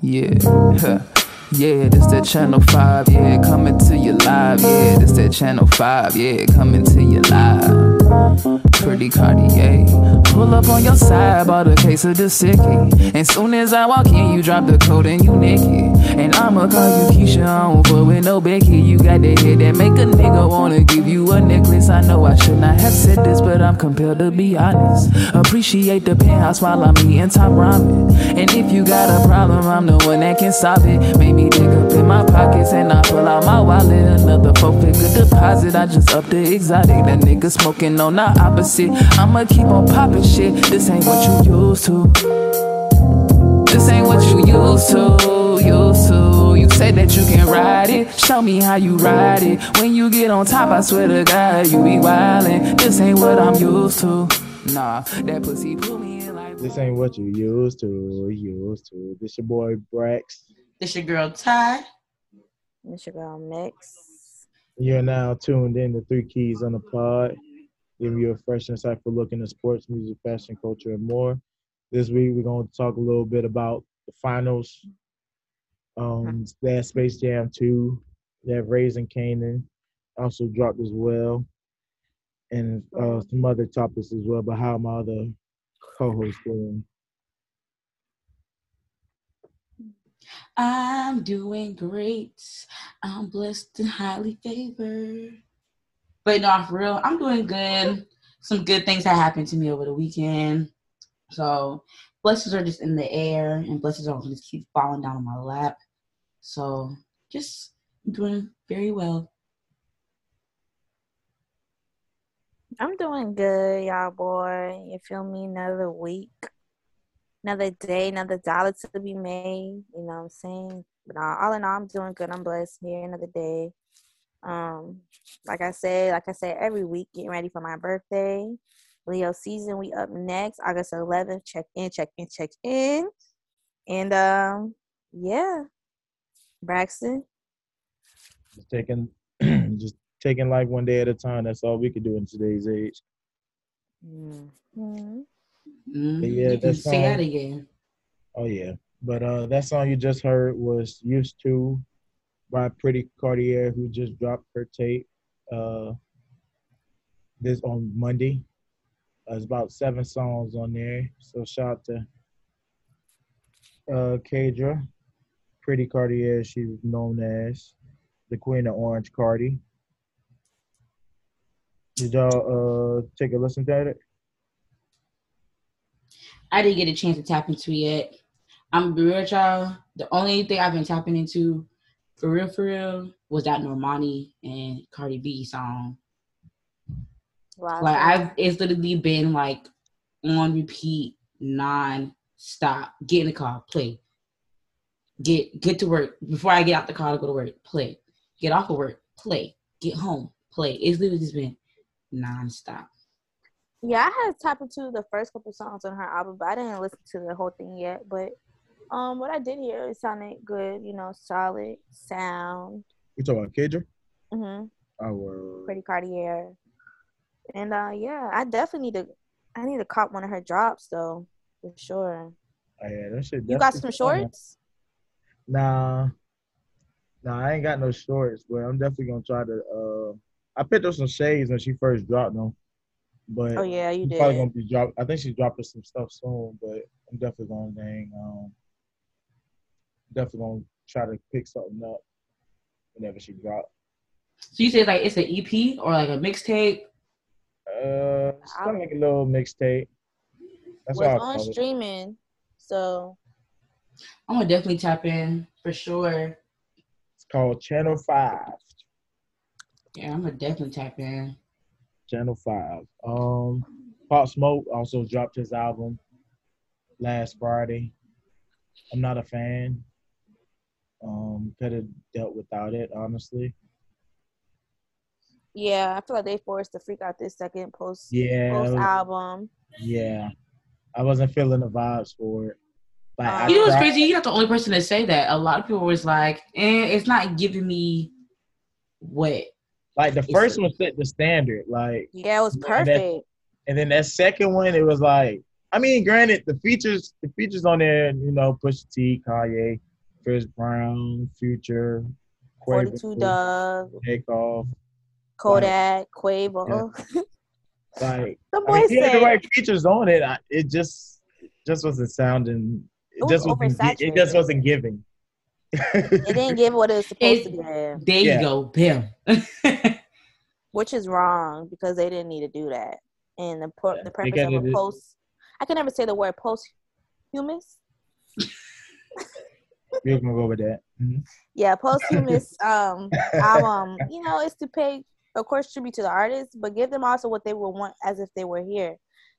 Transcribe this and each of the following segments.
Yeah. Yeah, this that channel 5, yeah, coming to you live. Yeah, this that channel 5, yeah, coming to you live. Pretty Cartier. Pull up on your side, bought a case of the sicky. And soon as I walk in, you drop the code and you naked. And I'ma call you Keisha, I don't fuck with no Becky. You got the head that make a nigga wanna give you a necklace. I know I should not have said this, but I'm compelled to be honest. Appreciate the penthouse while I'm eating top ramen. And if you got a problem, I'm the one that can solve it. Make me dig up in my pockets and I pull out my wallet. Another four figure deposit. I just up the exotic. That nigga smoking on the opposite. I'ma keep on popping shit. This ain't what you used to. This ain't what you used to. Used to. You say that you can ride it. Show me how you ride it. When you get on top, I swear to God, you be wildin'. This ain't what I'm used to. Nah, that pussy put me in like. This ain't what you used to. Used to. This your boy Brax. This your girl Ty. This your girl Mix. You're now tuned in to Three Keys on the Pod, giving you a fresh, insightful look into sports, music, fashion, culture, and more. This week, we're going to talk a little bit about the finals. Um, had Space Jam 2, that Raising Kanan, also dropped as well, and uh, some other topics as well. But how my other co-host doing? I'm doing great. I'm blessed and highly favored. But no, for real, I'm doing good. Some good things that happened to me over the weekend. So blessings are just in the air and blessings are just keep falling down on my lap. So just doing very well. I'm doing good, y'all boy. You feel me? Another week, another day, another dollar to be made. You know what I'm saying? But uh, all in all, I'm doing good. I'm blessed here another day. Um, like I said, like I said, every week, getting ready for my birthday. Leo season, we up next, August 11th. Check in, check in, check in. And um, yeah, Braxton. Just taking, just taking life one day at a time. That's all we can do in today's age. Mm-hmm. Mm, Yeah, you can that's say that fine. again. Oh yeah, but uh, that song you just heard was "Used to" by Pretty Cartier, who just dropped her tape uh, this on Monday. Uh, it's about seven songs on there, so shout out to uh, Kadra, Pretty Cartier. She's known as the Queen of Orange Cardi. Did y'all uh, take a listen to it? I didn't get a chance to tap into it yet. I'm real, y'all. The only thing I've been tapping into, for real, for real, was that Normani and Cardi B song. Wow. Like I've, it's literally been like on repeat, non-stop. Get in the car, play. Get get to work before I get out the car to go to work. Play. Get off of work. Play. Get home. Play. It's literally just been non-stop. Yeah, I had tapped into the first couple songs on her album, but I didn't listen to the whole thing yet. But um, what I did hear, it sounded good. You know, solid sound. You talking about Kadra? hmm Oh, word. Pretty Cartier. And uh, yeah, I definitely need to. I need to cop one of her drops though, for sure. Oh, yeah, that shit. You got some shorts? Nah, nah, I ain't got no shorts, but I'm definitely gonna try to. Uh, I picked up some shades when she first dropped them, but Oh yeah, you she's probably gonna be dropped. I think she's dropping some stuff soon, but I'm definitely gonna dang. Um, definitely gonna try to pick something up whenever she drop. So you say like it's an EP or like a mixtape? Uh, it's kind of like a little mixtape. That's Was all I on call it. streaming, so I'm gonna definitely tap in for sure. It's called Channel Five. Yeah, I'm gonna definitely tap in. Channel Five. Um, Pop Smoke also dropped his album last Friday. I'm not a fan. Um, could have dealt without it, honestly. yeah, I feel like they forced to freak out this second post Yeah, post album. yeah. I wasn't feeling the vibes for it. Like, Uh, You know what's tried- crazy? You're not the only person to say that. A lot of people was like, eh, it's not giving me what. Like the first one set the standard, like, Yeah, it was Yeah, that- perfect. and then that second one, it was like, I mean, granted, the features, the features on there, you know, Pusha T, Kanye, Chris Brown, Future, Forty two Dugg, Takeoff. Kodak, Quavo. Like the I boy mean, he had the right features on it. I, it just just wasn't sounding. It, It was just wasn't. It just wasn't giving. it didn't give what it was supposed to give, There Yeah. you go, Bam. which is wrong because they didn't need to do that. And the pur- Yeah, the they purpose of a post, I can never say the word posthumous. We're gonna go with that. Mhm. Yeah, posthumous um album. You know, is to pay, of course, tribute to the artists, but give them also what they would want as if they were here.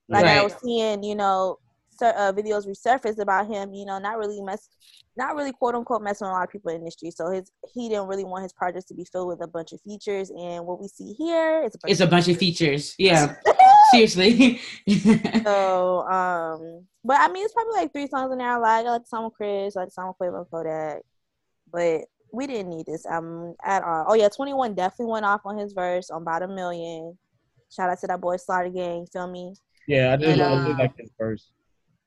Like I was seeing, you know, cer- uh, videos resurface about him. You know, not really mess, not really quote unquote messing with a lot of people in the industry. So his he didn't really want his projects to be filled with a bunch of features. And what we see here is a bunch It's a bunch of features. Yeah. Seriously. So, um, but I mean, it's probably like three songs in there. I like, I like the song with Chris, I like the song with Quavo Kodak, but we didn't need this um at all. Oh yeah, Twenty One definitely went off on his verse on about a million. Shout out to that boy Slaughter Gang, feel me? Yeah, I just And, I did like this verse.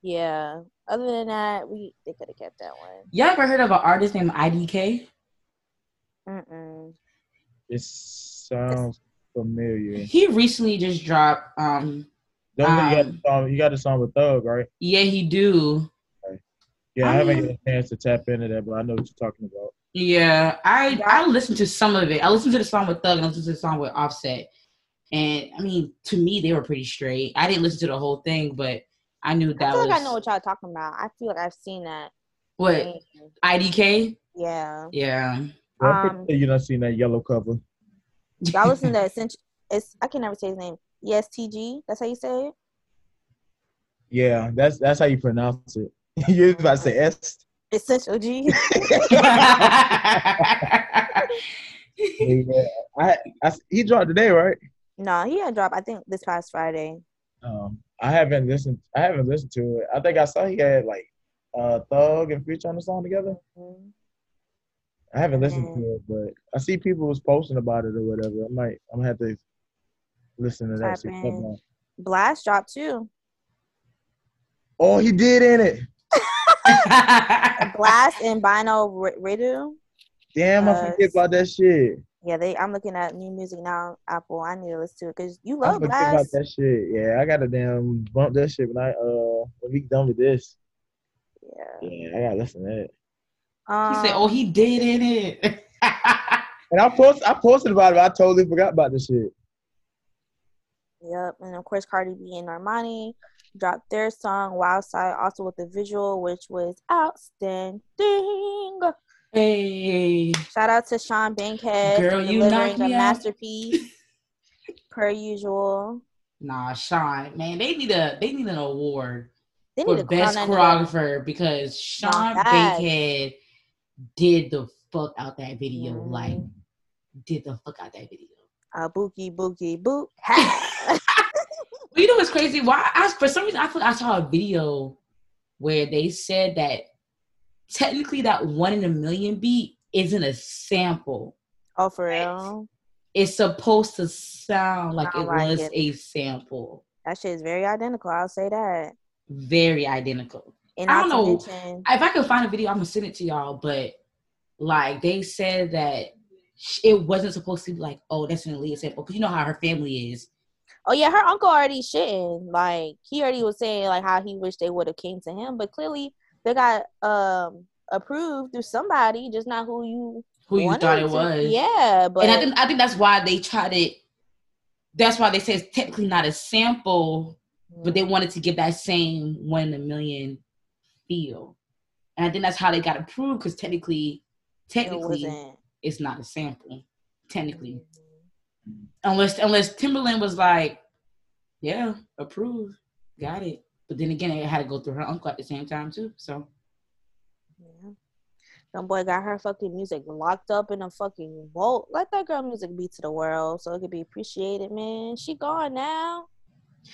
Yeah. Other than that, we they could have kept that one. Y'all ever heard of an artist named IDK? Mm-mm. It sounds familiar. He recently just dropped um Don't forget you got Um, the song. You got the song with Thug, right? yeah he do. Yeah, I, I haven't had a chance to tap into that, but I know what you're talking about. Yeah, I Yeah. I listened to some of it. I listened to the song with Thug and I listened to the song with Offset. And I mean, to me, they were pretty straight. I didn't listen to the whole thing, but I knew that I that feel was like I know what y'all talking about. I feel like I've seen that. what IDK. Yeah. Yeah, Well, I'm pretty Um, you done seen that yellow cover. Y'all listen to Essential. It's I can never say his name. ESTG. That's how you say it. Yeah, that's that's how you pronounce it. you was about to say S. Essential G. Yeah, I, I he dropped today, right? no, he had dropped. I think this past Friday. Um, I haven't listened. I haven't listened to it. I think I saw he had like uh Thug and Future on the song together. Mhm. I haven't listened Mm. to it, but I see people was posting about it or whatever. I might. I'm gonna have to listen to that. Tap see what's in. up now. Blxst dropped too. Oh, he did in it. Blxst and Bino R- Rideaux. Damn, I forget about that shit. Yeah, they. I'm looking at new music now. Apple. I need to listen to it because you love I forget about Blxst. that shit. Yeah, I gotta damn bump that shit when I uh when we done with this. Yeah. Yeah, I gotta listen to that. Um, he said, "Oh, he did in it." And I post I posted about it. But I totally forgot about this shit. Yep, and of course Cardi B and Normani dropped their song Wild Side, also with the visual, which was outstanding. hey, Shout out to Sean Bankhead Girl, for you delivering knocked a masterpiece, per usual. nah, Sean, man, they need a they need an award They need for best choreographer because Sean facts. Bankhead did the fuck out that video. Mhm. Like, did the fuck out that video. Uh, bookie, bookie, boot. But you know what's crazy? Why? I, for some reason, I thought I saw a video where they said that technically that one in a million beat isn't a sample. oh, for real? It's supposed to sound like it like was it. a sample. That shit is very identical. I'll say that. Very identical. And I don't know. mention- If I can find a video, I'm gonna send it to y'all. But like they said that it wasn't supposed to be like, oh, that's an Aaliyah sample. Because you know how her family is. Oh yeah, her uncle already shitting. Like he already was saying like how he wished they would have came to him, but clearly they got um approved through somebody, just not who you Who you thought it to. was. Yeah, but and I think I think that's why they tried it. That's why they say it's technically not a sample, but they wanted to give that same one in a million feel. And I think that's how they got approved because technically, technically, wasn't. it's not a sample. Technically, mm-hmm. unless unless Timbaland was like, yeah, approved, got it. But then again, it had to go through her uncle at the same time too. So Yeah. That boy got her fucking music locked up in a fucking vault. Let that girl music be to the world so it could be appreciated, man. She gone now.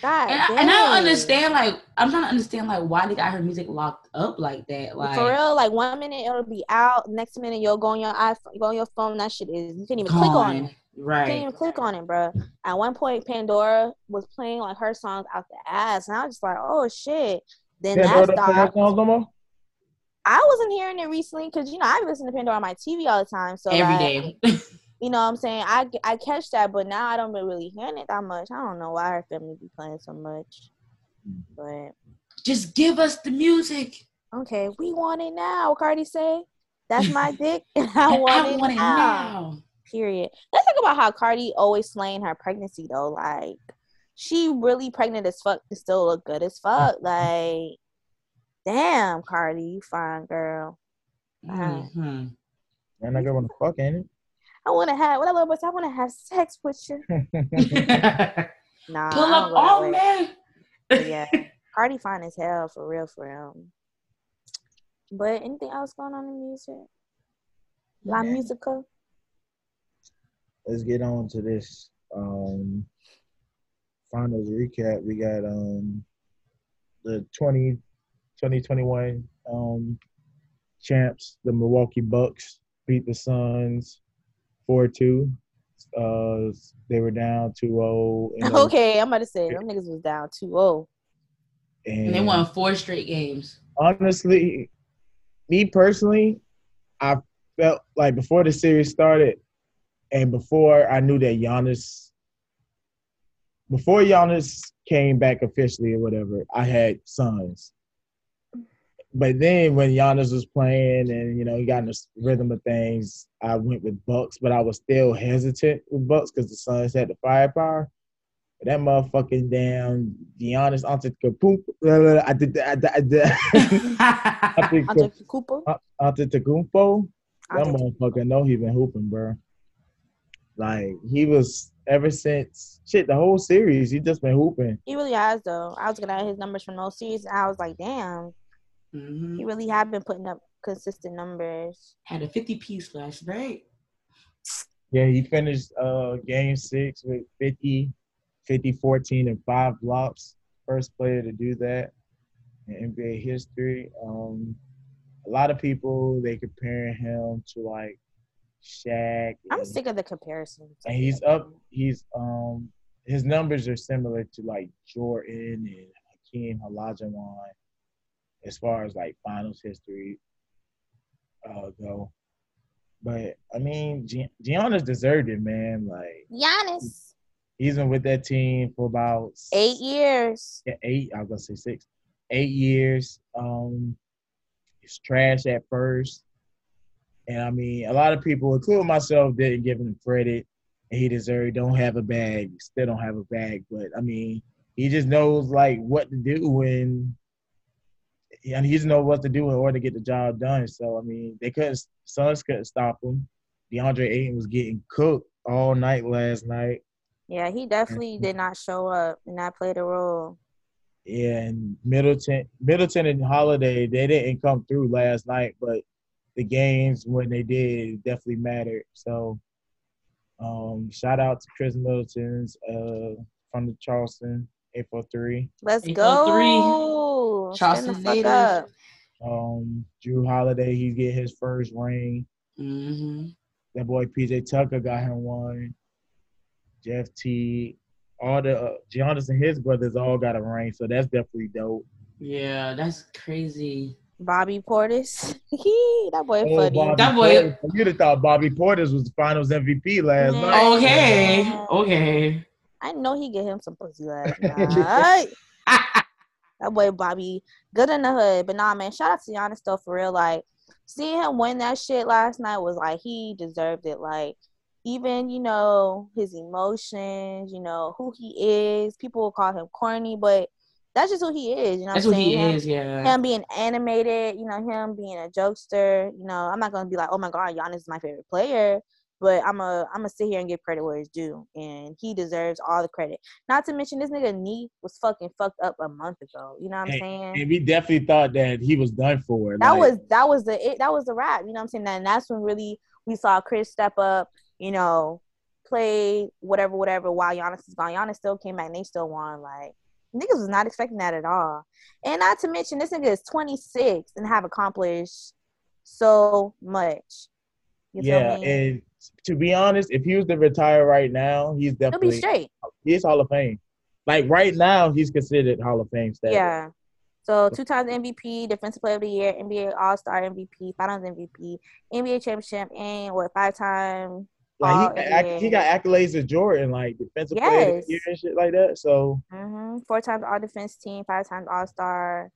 God and I, and I don't understand like I'm trying to understand like why they got her music locked up like that. Like For real, like one minute it'll be out, next minute you'll go on your iPhone, go on your phone. That shit is you can't even click on it. gone. You Right. can't even click on it, bro. At one point, Pandora was playing like her songs out the ass, and I was just like, oh shit. Then Yeah, that bro, don't play her stopped. songs no more. I wasn't hearing it recently because you know I listen to Pandora on my TV all the time. So Every like, day. you know what I'm saying? I I catch that, but now I don't be really hearing it that much. I don't know why her family be playing so much. But Just give us the music. okay, we want it now. Cardi say, "That's my dick, and I want, I it, want it now. now. Period. Let's talk about how Cardi always slaying her pregnancy though. Like she really pregnant as fuck to still look good as fuck. Like, damn, Cardi, you fine girl. Mhm. Man, I want to fuck, ain't I want to have what I love, but I want to have sex with you. it? Nah, Pull I up don't go that on way. me. But yeah, Cardi fine as hell for real, for real. But anything else going on in music? La Yeah. musica. Let's get on to this um finals recap. We got um the 20, 2021 um champs, the Milwaukee Bucks beat the Suns 4-2. Uh they were down 2-0 in the- Okay, I'm about to say them niggas was down oh. 2-0. And they won four straight games. honestly, me personally, I felt like before the series started, and before I knew that Giannis, before Giannis came back officially or whatever, I had Suns. But then when Giannis was playing and you know he got in the rhythm of things, I went with Bucks. But I was still hesitant with Bucks because the Suns had the firepower. But that motherfucking damn Giannis Antetokounmpo. I did that. I did- I did- I think Andre Antetokounmpo. That motherfucker know he been hooping, bro. Like he was ever since shit the whole series. He just been hooping. He really has though. I was looking at his numbers from those series, and I was like, damn, Mhm. he really have been putting up consistent numbers. Had a 50 piece last night. Yeah, he finished uh game six with 50, 50, 14, and five blocks. First player to do that in NBA history. Um, a lot of people they comparing him to like Shaq. I'm and- sick of the comparisons. and he's up. He's um his numbers are similar to like Jordan and Hakeem Olajuwon as far as like finals history uh go. But I mean, Gi- Giannis deserved it, man. Like Giannis, he's been with that team for about eight years. yeah, eight. I was gonna say six, eight years. Um, he's trash at first, and I mean, a lot of people, including myself, didn't give him credit. And he deserved. Don't have a bag. Still don't have a bag. But I mean, he just knows like what to do when. And he just knows what to do in order to get the job done. So I mean, they couldn't. Suns couldn't stop him. DeAndre Ayton was getting cooked all night last night. Yeah, he definitely did not show up, and that played a role. and Middleton, Middleton and Holiday, they didn't come through last night, but the games when they did definitely mattered. So, um, shout out to Khris Middleton's uh from the Charleston 843. Let's 803. go. Stand Charleston the fuck native. up. Um, Jrue Holiday, he get his first ring. hmm That boy PJ Tucker got him one. Jeff T, all the uh, Giannis and his brothers all got a ring, so that's definitely dope. Yeah, that's crazy. Bobby Portis. that boy Oh, funny. Bobby That boy- Portis. You'd have thought Bobby Portis was the Finals MVP last Man. night. Okay, okay. I know he get him some pussy last night. that boy Bobby, good in the hood. But nah, man, shout out to Giannis though for real. Like seeing him win that shit last night was like he deserved it. Like even you know his emotions, you know who he is. People will call him corny, but that's just who he is. You know, That's what what I'm he saying? Him- is. Yeah. him being animated, you know, him being a jokester, you know, I'm not gonna be like, oh my god, Giannis is my favorite player, but I'm a I'm gonna sit here and give credit where it's due, and he deserves all the credit. Not to mention this nigga knee was fucking fucked up a month ago. You know what I'm saying? And we definitely thought that he was done for. that Like, was that was the it, that was the rap. You know what I'm saying? And that's when really we saw Chris step up. You know, play whatever whatever while Giannis is gone. Giannis still came back and they still won. Like niggas was not expecting that at all. And not to mention this nigga is 26 and have accomplished so much. You feel yeah. me? And to be honest, if he was to retire right now, he's definitely He'll be straight. he's Hall of Fame. Like right now, he's considered Hall of Fame status. Yeah. So two times MVP, Defensive Player of the Year, NBA All Star MVP, Finals MVP, NBA Championship, and what five time. Like he, got, he got accolades of Jordan, like defensive yes. player of the year and shit like that. So mm-hmm. four times All Defense Team, five times All Star,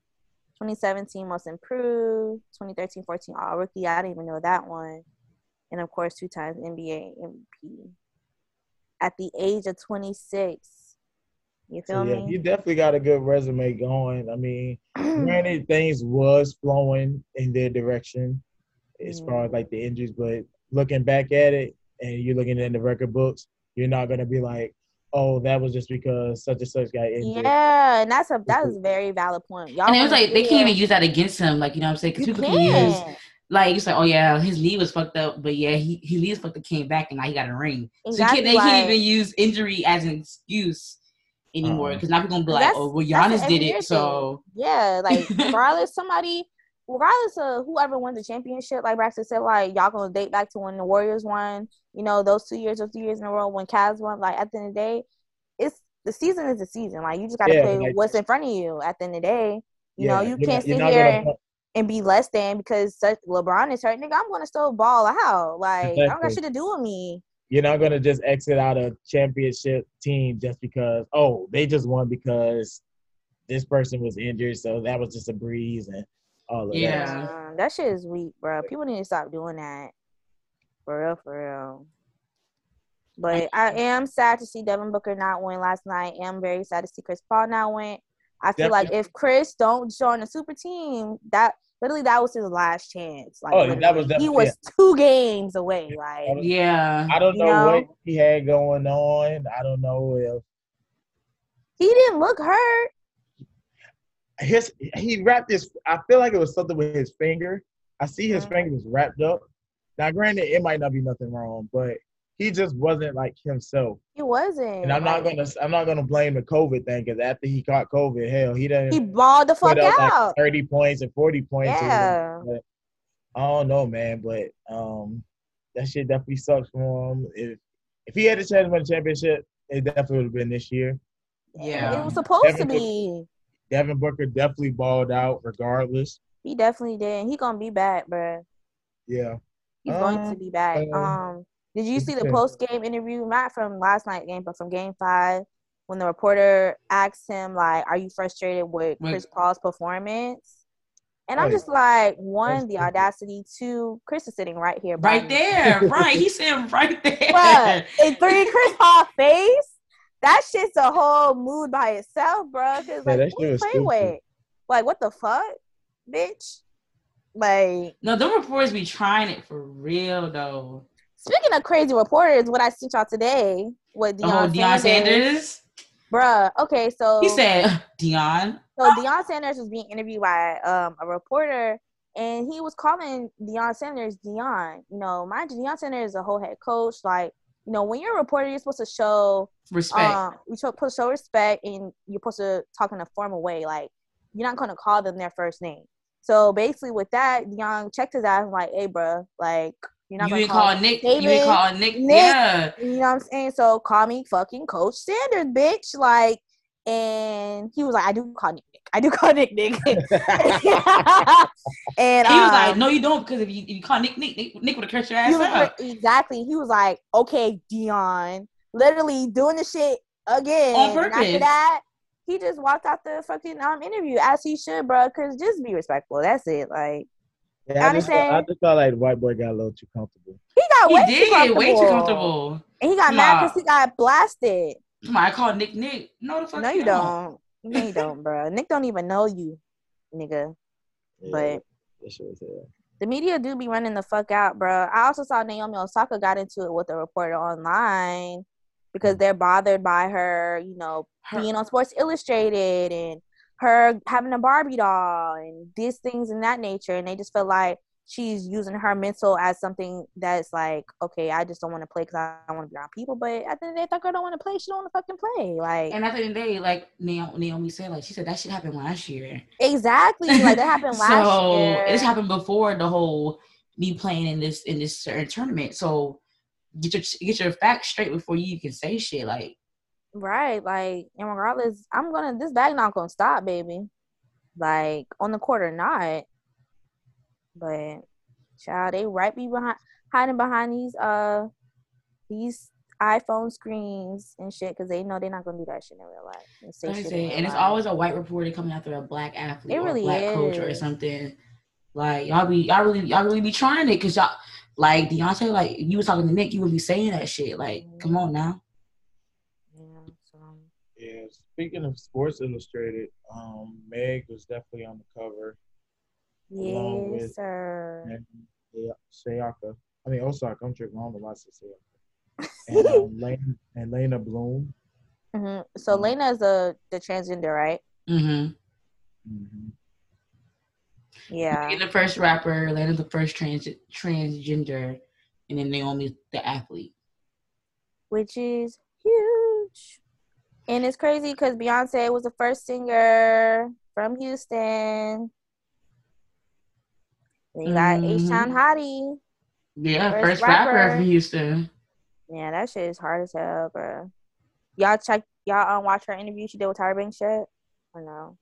2017 Most Improved, 2013-14 All Rookie. I didn't even know that one, and of course two times NBA MVP. At the age of 26 you feel so, yeah, me? You definitely got a good resume going. I mean, granted, things was flowing in their direction as yeah. far as like the injuries, but looking back at it and you're looking in the record books, you're not gonna be like, oh, that was just because such and such got injured. Yeah, and that's a that was a very valid point. Y'all and it was like they can't even use that against him, like you know what I'm saying? Because people can use like it's like, oh yeah, his knee was fucked up, but yeah, he his knee was fucked up, came back, and now he got a ring. Exactly so can't, they can't even use injury as an excuse anymore because uh-huh. now people gonna be like, oh, well, Giannis did it, so yeah, like regardless, somebody, regardless of whoever wins the championship, like Braxton said, like y'all gonna date back to when the Warriors won, you know, those two years or three years in a row when Cavs won. Like at the end of the day, it's the season is the season. Like you just gotta yeah, play like, what's in front of you. At the end of the day, you yeah, know, you can't not, sit here. Gonna... And be less than because such LeBron is hurt, nigga. I'm gonna still ball out. Like exactly. I don't got shit to do with me you're not gonna just exit out a championship team just because oh they just won because this person was injured, so that was just a breeze and all of yeah. that. Yeah, that shit is weak, bro. People need to stop doing that. For real, for real. But I am sad to see Devin Booker not win last night. I am very sad to see Chris Paul not win. I feel Definitely. like if Chris don't join the super team, that literally that was his last chance. Like oh, that was he was yeah. two games away. Like yeah, I don't know, know, what he had going on. I don't know if he didn't look hurt. His he wrapped his. I feel like it was something with his finger. I see his mm-hmm. finger was wrapped up. Now, granted, it might not be nothing wrong, but he just wasn't like himself. He wasn't. And I'm not gonna I'm not gonna blame the COVID thing because after he caught COVID, hell, he didn't. He balled the fuck out. Like Thirty points and forty points. Yeah. But, I don't know, man, but um, that shit definitely sucks for him. If if he had a chance to win the championship, it definitely would have been this year. Yeah, it was supposed Devin to be. Devin Booker definitely balled out, regardless. He definitely did. He gonna be back, bro. Yeah, he's um, going to be back. Um, um did you see the post game interview, not from last night game, but from game five, when the reporter asked him, like, are you frustrated with Chris Paul's performance? And I'm just like, one, the audacity. Two, Chris is sitting right here. Right there. right. He's sitting right there. Bruh, and three, Chris Paul face. That shit's a whole mood by itself, bro. Cause like, yeah, who play with? Like, what the fuck, bitch? Like, no, the reporters be trying it for real though. Speaking of crazy reporters, what I sent y'all today with Deion, oh, Deion Sanders. Sanders. Bruh, okay, so he said Deion. So Deion Sanders was being interviewed by um, a reporter, and he was calling Deion Sanders Deion. You know, mind you, Deion Sanders is a whole head coach. Like, you know, when you're a reporter, you're supposed to show respect. Um, you're supposed to show respect, and you're supposed to talk in a formal way. Like, you're not going to call them their first name. So basically, with that, Deion checked his ass and like, "Hey, bro, like, you're not you gonna call, call Nick. David, you ain't call Nick, Nick. Yeah. You know what I'm saying? So call me fucking Coach Sanders, bitch. Like, and he was like, I do call Nick Nick. I do call Nick Nick. and he was um, like, No, you don't, because if you, if you call Nick Nick, Nick, Nick would have cursed your ass out. Exactly. He was like, Okay, Deion, literally doing the shit again. On purpose. And after that, he just walked out the fucking um interview as he should, bro. Cause just be respectful. That's it. Like yeah, I, just felt, I just felt like the white boy got a little too comfortable. He got he way did, too comfortable. way too comfortable. And he got Come mad because he got blasted. Come on, I call Nick Nick. No, the fuck no, you don't. No, you don't, bro. Nick don't even know you, nigga. Yeah, but the media do be running the fuck out, bro. I also saw Naomi Osaka got into it with a reporter online because mm. they're bothered by her, you know, her. being on Sports Illustrated and her having a Barbie doll and these things in that nature. And they just feel like she's using her mental as something that's like, okay, I just don't want to play because I don't want to be around people. But at the end of the day, if that girl don't want to play, she don't want to fucking play. Like, and at the end of the day, like Naomi said, like she said that shit happened last year. Exactly, like that happened last year. so, year. It's happened before the whole me playing in this in this certain tournament. So get your get your facts straight before you can say shit. Like Right, like, and regardless, I'm gonna this bag not gonna stop, baby. like on the court or not. But child, they right be behind hiding behind these uh these iPhone screens and shit because they know they're not gonna do that shit in real life. And, say shit and it's always a white reporter coming after a black athlete It or really a black coach or something. Like y'all be y'all really y'all really be trying it because y'all like Deontay, like you was talking to Nick, you would be saying that shit. Like, come on now. Yeah, so Yeah. Speaking of Sports Illustrated, um, Meg was definitely on the cover. Along with- sir. And Sayaka. I mean Osaka. I'm tripping. I don't know why I said Sayaka. And um, Lane and Leyna Bloom. hmm So Mhm. Lena is the the transgender, right? Mm-hmm. hmm Yeah. Being the first rapper, Lana the first trans transgender, and then Naomi the athlete. which is huge. And it's crazy because Beyonce was the first singer from Houston. Then you got Mhm. H Town Hottie. Yeah, First first, rapper. rapper. from Houston. Yeah, that shit is hard as hell, bro. Y'all check, y'all um, watch her interview she did with Tyra Banks shit? Or no?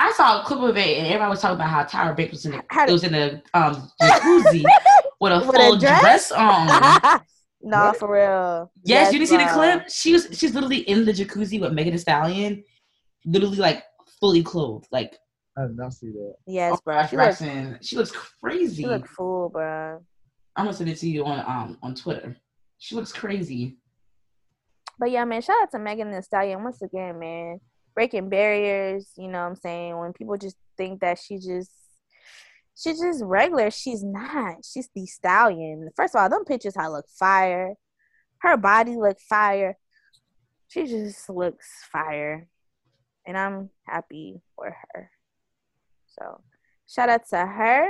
I saw a clip of it, and everybody was talking about how Tyra Banks was in the it was in the um jacuzzi with a With a full dress? dress, on. no, What? for real. Yes, you didn't see the clip. She was she's literally in the jacuzzi with Megan Thee Stallion, literally like fully clothed. Like I did not see that. Yes, oh bro. She looks, she looks crazy. she look full, bro. I'm gonna send it to you on um on Twitter. She looks crazy. But yeah, man, shout out to Megan Thee Stallion once again, man. Breaking barriers, you know what I'm saying? When people just think that she just she's just regular, she's not. She's the stallion. First of all, them pictures how look fire. Her body look fire. She just looks fire. And I'm happy for her. So shout out to her.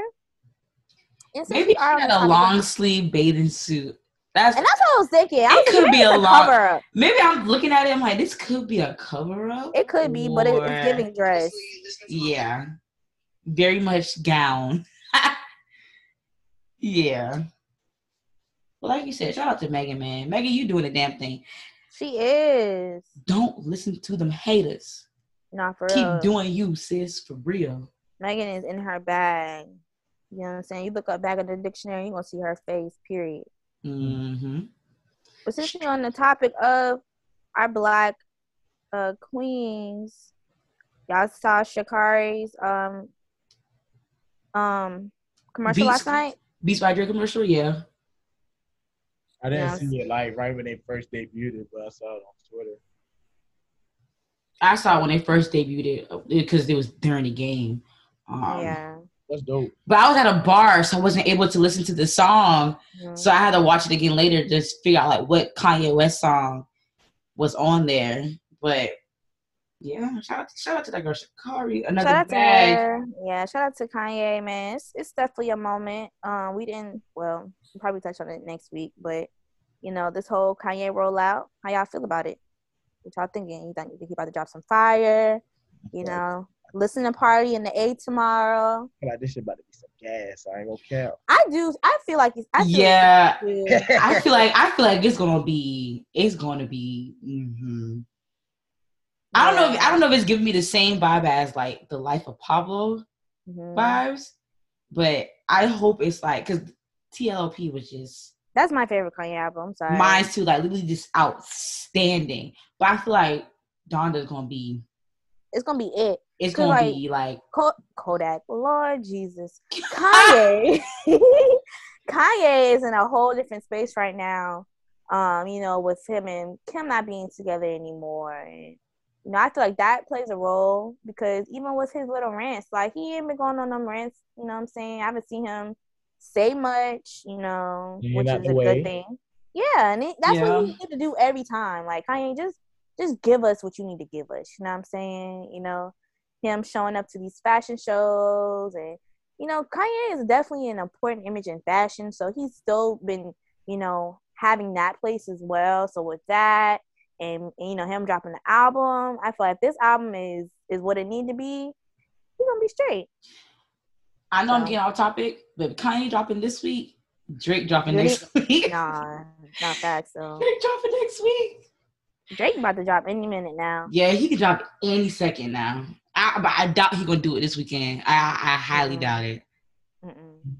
Maybe she had a long sleeve bathing suit. That's and that's what I was thinking. I It was could be a long- cover up. maybe I'm looking at it. I'm like, this could be a cover up. It could be, but it, it's giving dress. Yeah, very much gown. yeah. Well, like you said, shout out to Megan, man. Megan, you doing the damn thing. She is. Don't listen to them haters. Not for Keep real. doing you, sis, for real. Megan is in her bag. You know what I'm saying? You look up back at the dictionary, you're gonna see her face, period. Mm-hmm. But since we're on the topic of our black uh queens, y'all saw Sha'Carri's um um commercial Beats- last night. Beats by Dre commercial, yeah. I didn't Yes. see it like right when they first debuted it, but I saw it on Twitter. I saw it when they first debuted it because it was during the game. Um, yeah. That's dope. But I was at a bar, so I wasn't able to listen to the song. Mhm. So I had to watch it again later to figure out like what Kanye West song was on there. But yeah, shout out, shout out to that girl Sha'Carri. Another Shout out bag. to her. Yeah, shout out to Kanye, man. It's, it's definitely a moment. Um, we didn't. Well, we'll probably touch on it next week, but you know, this whole Kanye rollout. How y'all feel about it? What y'all thinking? You think he about to drop some fire? You know, listen to party in the A tomorrow. Like this shit about to be some gas. I ain't gonna count. I do. I feel like it's. I feel Yeah, Like it's. I feel like I feel like it's gonna be it's gonna be. hmm I don't know. If, I don't know if it's giving me the same vibe as like the Life of Pablo Mhm. vibes, but I hope it's like because TLP was just That's my favorite Kanye album. Sorry. mine's too like literally just outstanding. But I feel like Donda's gonna be It's gonna be it. It's gonna like, be like Ko- Kodak. Lord Jesus. Kanye. Kanye is in a whole different space right now. Um, you know, with him and Kim not being together anymore. And you know, I feel like that plays a role because even with his little rants, like he ain't been going on them rants, you know what I'm saying? I haven't seen him say much, you know, which is a way. good thing. Yeah, and it, that's Yeah. what you need to do every time. Like Kanye, just just give us what you need to give us. You know what I'm saying? You know, him showing up to these fashion shows and you know kanye is definitely an important image in fashion so he's still been you know having that place as well so with that and, and, you know him dropping the album i feel like this album is is what it need to be he's gonna be straight I know I'm getting off topic, but Kanye dropping this week, Drake dropping Drake- next week. nah not facts so Drake dropping next week. drake about to drop any minute now Yeah, he could drop any second now. I, but I doubt he gonna do it this weekend. I I highly Mhm. doubt it. Mm-mm.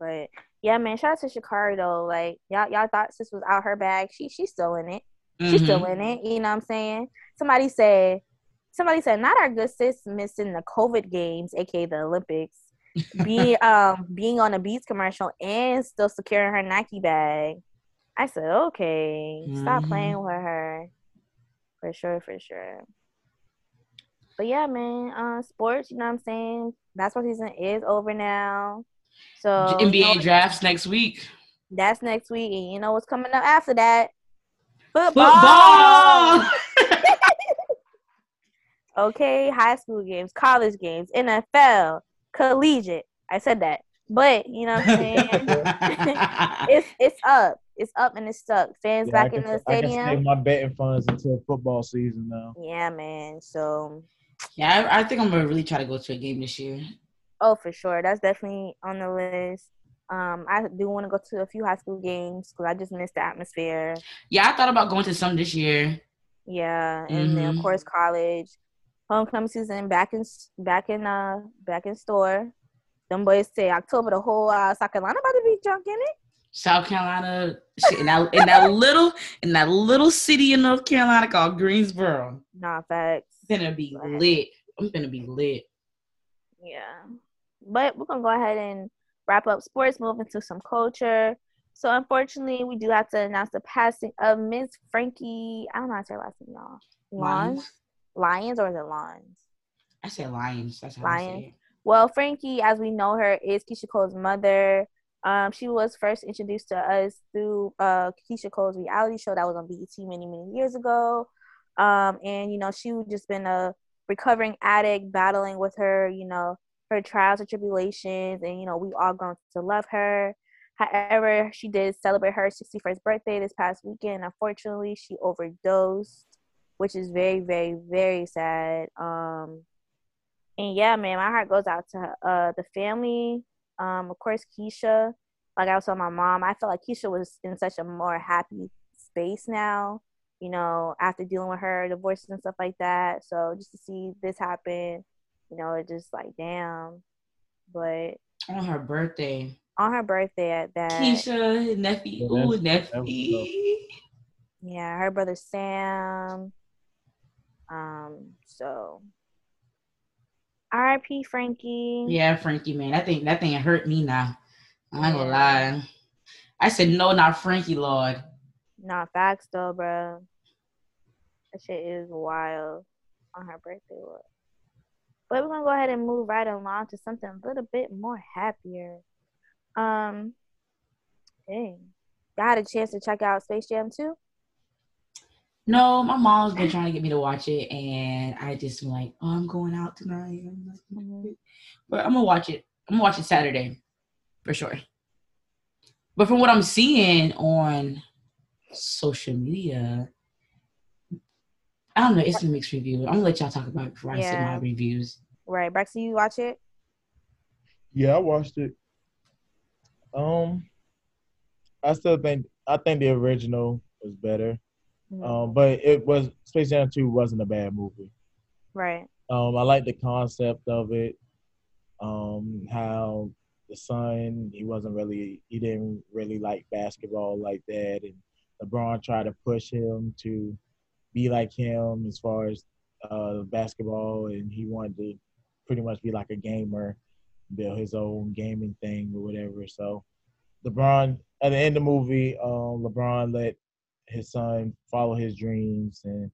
But yeah, man, shout out to Sha'Carri though. Like y'all, y'all thought sis was out her bag. She she's still in it. She's Mhm. still in it. You know what I'm saying? Somebody said, somebody said, not our good sis missing the COVID games, aka the Olympics. Being um being on a Beats commercial and still securing her Nike bag. I said, okay, stop Mhm. playing with her. For sure, for sure. But yeah, man, uh, sports. You know what I'm saying? Basketball season is over now. So NBA you know, drafts next week. that's next week, and you know what's coming up after that? Football. okay, high school games, college games, NFL, collegiate. I said that, but you know what I'm saying? it's it's up, it's up, and it's stuck. Fans Yeah, back can, in the stadium. I can save stadium. my betting funds until football season now. Yeah, man. So, yeah, I, I think I'm gonna really try to go to a game this year. oh, for sure, that's definitely on the list. Um, I do want to go to a few high school games because I just miss the atmosphere. Yeah, I thought about going to some this year. Yeah, and then of Mhm. course college, homecoming season back in back in uh back in store. Them boys say October the whole uh, South Carolina about to be drunk in it. South Carolina, shit, in that in that little in that little city in North Carolina called Greensboro. Nah, facts. Gonna be lit. I'm gonna be lit. Yeah, but we're gonna go ahead and wrap up sports, move into some culture. So unfortunately, we do have to announce the passing of Miss Frankie. I don't know how to say her last name, y'all. Lawns, Lions, or is it Lawns? I say Lions. That's how I Lions. say it. Well, Frankie, as we know her, is Keyshia Cole's mother. Um, she was first introduced to us through uh, Keyshia Cole's reality show that was on BET many, many years ago. Um, and you know, she just been a recovering addict, battling with her, you know, her trials and tribulations, and you know, we all grown to love her. However, she did celebrate her 61st birthday this past weekend. Unfortunately, she overdosed, which is very, very, very sad. Um, and yeah, man, my heart goes out to uh the family. Um, of course, Keyshia. Like I was telling my mom, I felt like Keyshia was in such a more happy space now. You know, after dealing with her divorces and stuff like that. So just to see this happen, you know, it's just like damn. But On her birthday, on her birthday at that, Keyshia, Neffe, Yeah, ooh, that's- that was Neffe. yeah, her brother Sam. Um, so R.I.P. Frankie. Yeah, Frankie, man, that thing, that thing hurt me now. I ain't gonna lie. I said no, not Frankie, Lord. Not facts though, bro. That shit is wild on her birthday. Look. But we're gonna go ahead and move right along to something a little bit more happier. Um, dang, y'all had a chance to check out Space Jam 2? No, my mom's been trying to get me to watch it, and I just like, oh, I'm going out tonight. Mhm. But I'm gonna watch it. I'm gonna watch it Saturday, for sure. But from what I'm seeing on social media, I don't know. It's a mixed review. I'm gonna let y'all talk about it before I say my reviews. Right, Braxton, you watch it? Yeah, I watched it. Um, I still think I think the original was better. Mhm. Um, but it was Space Jam Two wasn't a bad movie. right. Um, I like the concept of it. Um, how the son he wasn't really he didn't really like basketball like that, and LeBron tried to push him to be like him as far as uh, basketball, and he wanted to pretty much be like a gamer, build his own gaming thing or whatever. So LeBron at the end of the movie, um, LeBron let his son follow his dreams, and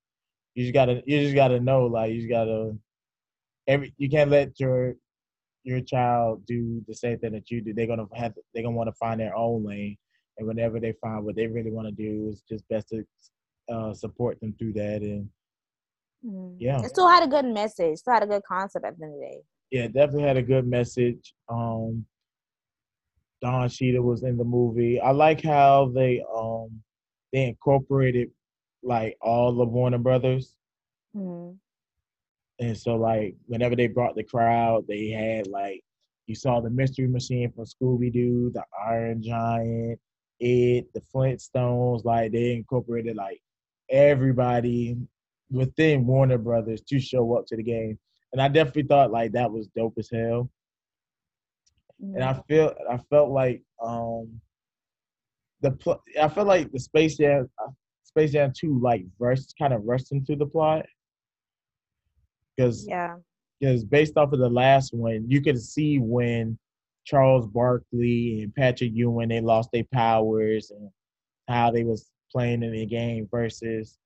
you just gotta you just gotta know like you just gotta every you can't let your your child do the same thing that you do. They're gonna have they're gonna want to find their own lane, and whenever they find what they really want to do, it's just best to uh, support them through that. And Mhm. Yeah. It still had a good message, still had a good concept at the end of the day. yeah, definitely had a good message. Um, Don Cheadle was in the movie. I like how they um they incorporated like all the Warner Brothers. Mhm. And so like whenever they brought the crowd, they had like you saw the Mystery Machine from Scooby Doo, the Iron Giant, it, the Flintstones. Like they incorporated like everybody within Warner Brothers to show up to the game. and I definitely thought like that was dope as hell. And I Mhm. feel I felt like um the pl- I felt like the Space Jam uh, Space Jam two like rushed kind of rushed into the plot because yeah. because based off of the last one, you could see when Charles Barkley and Patrick Ewing they lost their powers and how they was playing in the game versus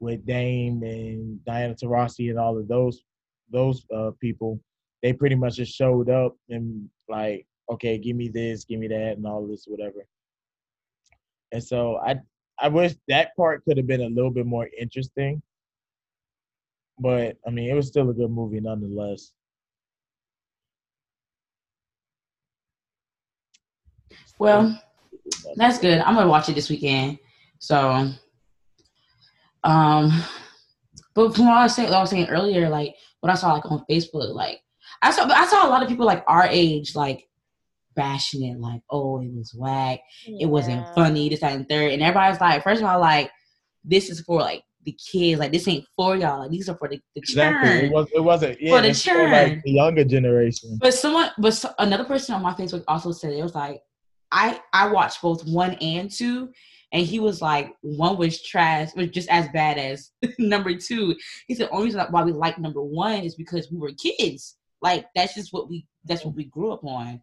with Dame and Diana Taurasi and all of those those uh, people. They pretty much just showed up and like, okay, give me this, give me that, and all this, whatever. And so I I wish that part could have been a little bit more interesting. But I mean, it was still a good movie nonetheless. Well, that's good. I'm gonna watch it this weekend. So, um, but from what I was saying, I was saying earlier, like what I saw like on Facebook, like I saw, I saw a lot of people like our age, like bashing it, like, oh, it was whack, it wasn't funny, this, that, and third, and everybody's like, first of all, like this is for like the kids, like this ain't for y'all, like these are for the, the Exactly. It was. It wasn't. Yeah, the it's for, like the younger generation. But someone, but so, another person on my Facebook also said it was like, I I watched both one and two, and he was like, one was trash, was just as bad as number two. He said only reason why we like number one is because we were kids. Like that's just what we that's what we grew up on.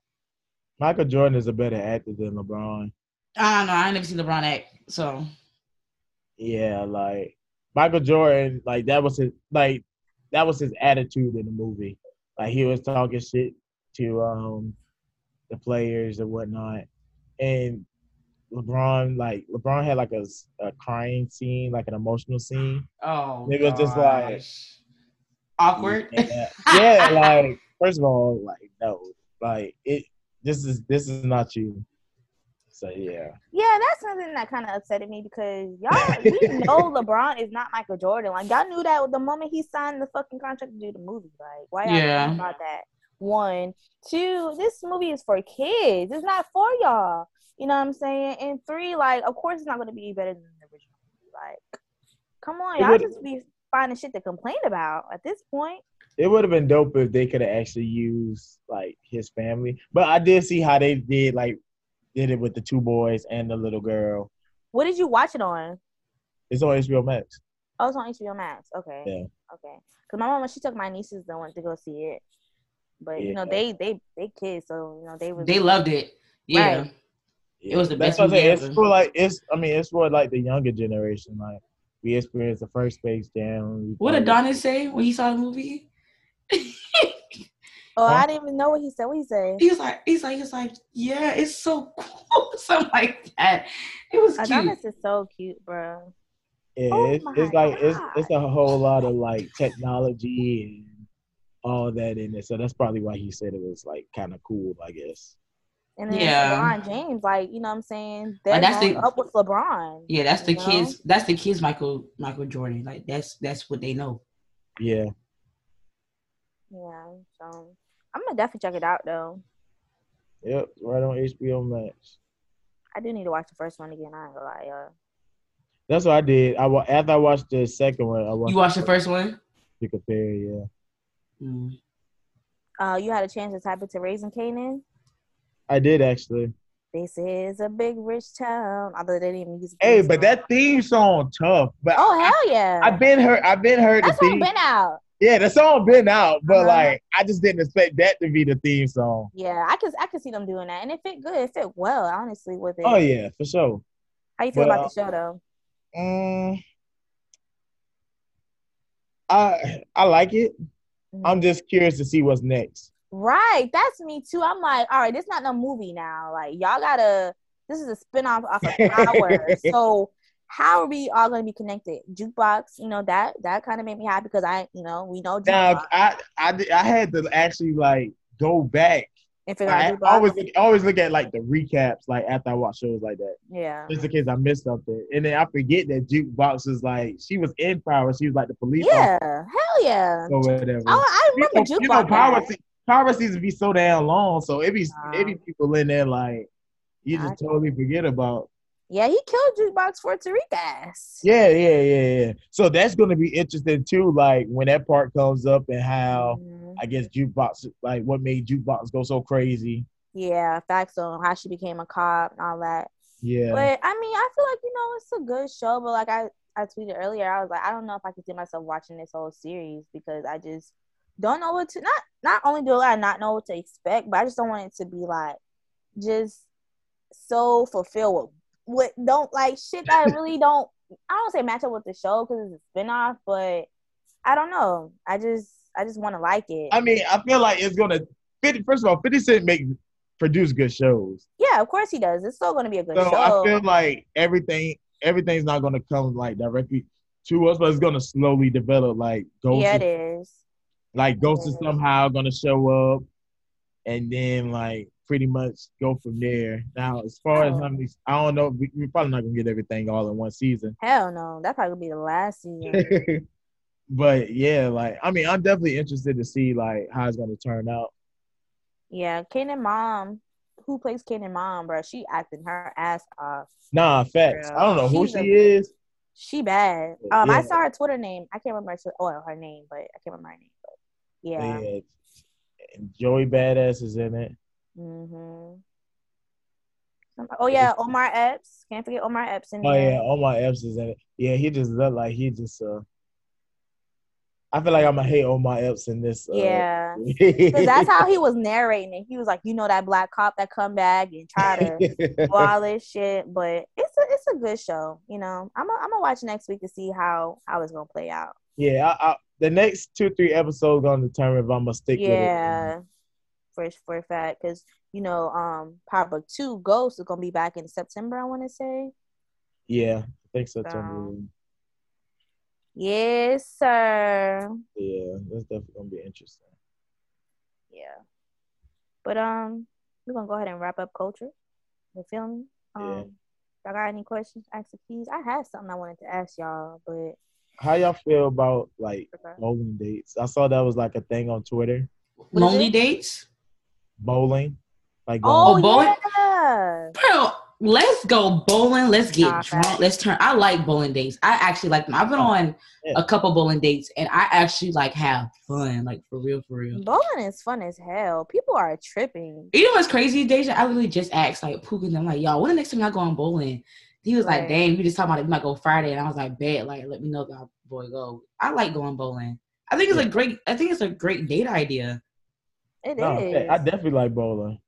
Michael Jordan is a better actor than LeBron. I don't know. I never seen LeBron act, so Yeah, like Michael Jordan, like that was his like that was his attitude in the movie. Like he was talking shit to um the players and whatnot. And LeBron, like LeBron had like a, a crying scene, like an emotional scene. oh, It was just like- awkward. Yeah, yeah, like first of all, like no, like it. This is this is not you. So yeah, Yeah, that's something that kind of upsetted me because y'all, we know LeBron is not Michael Jordan. Like y'all knew that the moment he signed the fucking contract to do the movie. Like why y'all Yeah. yeah. about that? One, two. This movie is for kids. It's not for y'all. You know what I'm saying? And three, like of course it's not going to be better than the original. Like, come on, It y'all just be finding shit to complain about at this point. it would have been dope if they could have actually used like his family. But I did see how they did like did it with the two boys and the little girl. What did you watch it on? It's on HBO Max. Oh, it's on HBO Max. Okay. Yeah. Okay. Cause my mom, she took my nieces and went to go see it, but you know they they they kids, so you know they was they loved it. Yeah. Right. It was the That's best what I'm saying. movie It's for like it's. I mean, it's for like the younger generation. Like we experienced the first Space Jam. What did probably- Adonis say when he saw the movie? Oh, Huh? I didn't even know what he said. What he said? He was like, he's like, he's like, yeah, it's so cool, something like that. It was oh, cute. Adonis is so cute, bro. Yeah, Oh it's, my it's like it's it's a whole lot of like technology and all that in it. So that's probably why he said it was like kind of cool. I guess. And then Yeah. LeBron James, like you know, what I'm saying they're Like, that's the- up with LeBron. yeah, that's the you know? kids. That's the kids. Michael Michael Jordan. Like that's that's what they know. Yeah. Yeah, so I'm gonna definitely check it out though. Yep. Right on HBO Max. I do need to watch the first one again. I ain't gonna lie, y'all. That's what I did. I wa- after I watched the second one, I watched You watched the first one? to compare. Yeah. Mm. Uh, you had a chance to type it to Raising Kanan. I did actually. This is a big rich town. Although they didn't even use. Hey, but song. that theme song tough. But Oh hell yeah! I've been heard. I've been heard That's the been out. Yeah, the song been out, but Uh-huh. like I just didn't expect that to be the theme song. Yeah, I could I could see them doing that, and it fit good. It fit well, honestly, with it. Oh yeah, for sure. How you feel But, about the show though? Mm, I I like it. Mhm. I'm just curious to see what's next. Right, that's me too. I'm like, all right, this not no movie now. Like y'all gotta. This is a spinoff off of Power. so how are we all gonna be connected? Jukebox, you know that that kind of made me happy because I, you know, we know Now I I I had to actually like go back. and figure out I always look, always look at like the recaps like after I watch shows like that. yeah. Just in case I missed something, and then I forget that jukebox is like she was in power. She was like the police Yeah, hell yeah. officer or whatever. Oh, I you remember know, Jukebox. you know, power, power seasons be so damn long, so it be it be people in there like you just I- totally forget about. Yeah, he killed Jukebox for Tariq ass. Yeah, yeah, yeah, yeah. So that's gonna be interesting too. Like when that part comes up and how Mhm. I guess jukebox, like what made jukebox go so crazy. Yeah, facts on how she became a cop and all that. Yeah, But I mean, I feel like you know it's a good show. But like I, I tweeted earlier, I was like, I don't know if I could see myself watching this whole series because I just don't know what to not. Not only do I not know what to expect, but I just don't want it to be like just so fulfilled with, with don't like shit that I really don't. I don't say match up with the show because it's a spinoff, but I don't know. I just I just want to like it. I mean, I feel like it's gonna. 50, first of all, Fifty Cent make produce good shows. yeah, of course he does. It's still going to be a good So show. I feel like everything everything's not gonna come like directly to us, but it's gonna slowly develop. Like Ghost, yeah, is- it is. Like Ghost is somehow gonna show up, and then like pretty much go from there. Now, as far as Oh. how many, I don't know. We, we're probably not gonna get everything all in one season. Hell no, that probably be the last season. but yeah, like I mean, I'm definitely interested to see like how it's gonna turn out. Yeah, Kanan mom, who plays Kanan mom, bro? She acting her ass off. Nah, facts. I don't know who She's she a- is. She bad. Um, I saw her Twitter name. I can't remember her, oh, her name, but I can't remember her name. Yeah. Yeah. And Joey Badass is in it. Mm-hmm. Oh yeah, Omar Epps. Can't forget Omar Epps in Oh there. yeah, my F's is in it. Yeah, he just looked like he just uh I feel like I'm gonna hate all my F's in this. Uh, Yeah. Because that's how he was narrating it. He was like, you know, that black cop that come back and try to do all this shit. But it's a it's a good show. You know, I'm i I'm gonna watch next week to see how how it's gonna play out. yeah, I, I, the next two three episodes gonna determine if I'm gonna stick with it. Yeah, for for a fact, because you know, um, Book Two Ghost is gonna be back in September. I want to say. Yeah, I think so. So- Yes, sir. Yeah, that's definitely gonna be interesting. Yeah, but um, we're gonna go ahead and wrap up culture. You feel me? Um, Yeah. y'all got any questions? Ask the keys. I had something I wanted to ask y'all, but How y'all feel about like okay. bowling dates? I saw that was like a thing on Twitter. What is Lonely dates? Bowling, like Oh, bowling? yeah. Bro, let's go bowling. Let's get Nah, drunk. facts. Let's turn. I like bowling dates. I actually like them. I've been oh, on Yeah. a couple bowling dates and I actually like have fun. Like for real, for real. Bowling is fun as hell. People are tripping. You know what's crazy, Deja? I literally just asked like Pookie and I'm like, y'all, when the next time y'all going bowling? He was like, Right. dang, we just talking about it. We might go Friday. And I was like, bet, like, let me know if y'all boy go. I like going bowling. I think it's a great I think it's a great date idea. It is. no, okay, I definitely like bowling,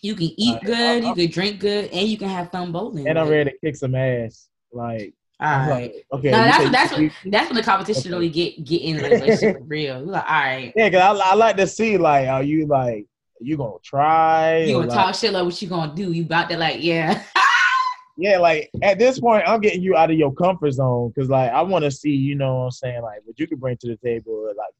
You can eat Right. good, I- you can drink good, and you can have fun bowling. and I'm ready to kick some ass. Like, All I'm like, okay, No, that's say- that's you- what that's when the competition Okay. really get get in the relationship real. You're like, all right, Yeah, cause I, I like to see like, are you like, you gonna try? you or, gonna like- talk shit like what you gonna do? You about to like, yeah. Yeah, like at this point, I'm getting you out of your comfort zone because, like, I want to see, you know, what I'm saying, like, what you can bring to the table. Like,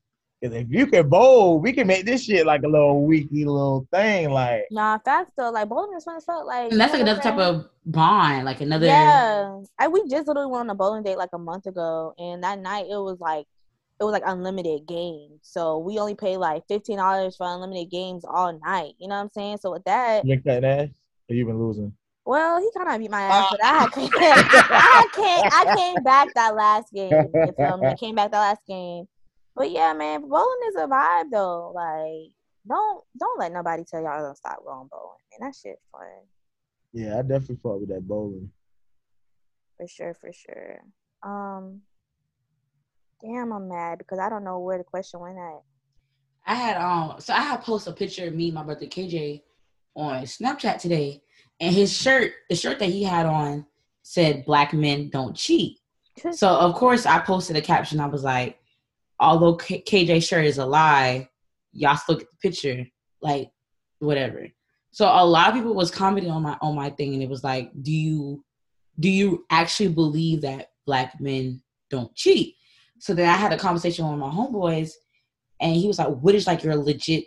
because if you can bowl, we can make this shit like a little weekly little thing. Like, Nah, facts though. Like bowling is fun as fuck. Like and that's like another type of bond, like another. Yeah, I we just literally went on a bowling date like a month ago, and that night it was like it was like unlimited games. So we only paid like fifteen dollars for unlimited games all night. You know what I'm saying? So with that, you been cutting ass, or you been losing? Well, he kind of beat my ass, but I came, I came, I came back that last game. You feel me? I came back that last game. But yeah, man, bowling is a vibe though. Like, don't don't let nobody tell y'all don't stop going bowling. Man, that shit fun. Yeah, I definitely fought with that bowling. For sure, for sure. Um, damn, I'm mad because I don't know where the question went at. I had um, so I had posted a picture of me, and my brother KJ, on Snapchat today, and his shirt, the shirt that he had on, said "Black men don't cheat." So of course I posted a caption. I was like, although K- KJ shirt is a lie, y'all still get the picture, like whatever. So a lot of people was commenting on my on my thing, and it was like, do you do you actually believe that black men don't cheat? So then I had a conversation with my homeboys, and he was like, what is like your legit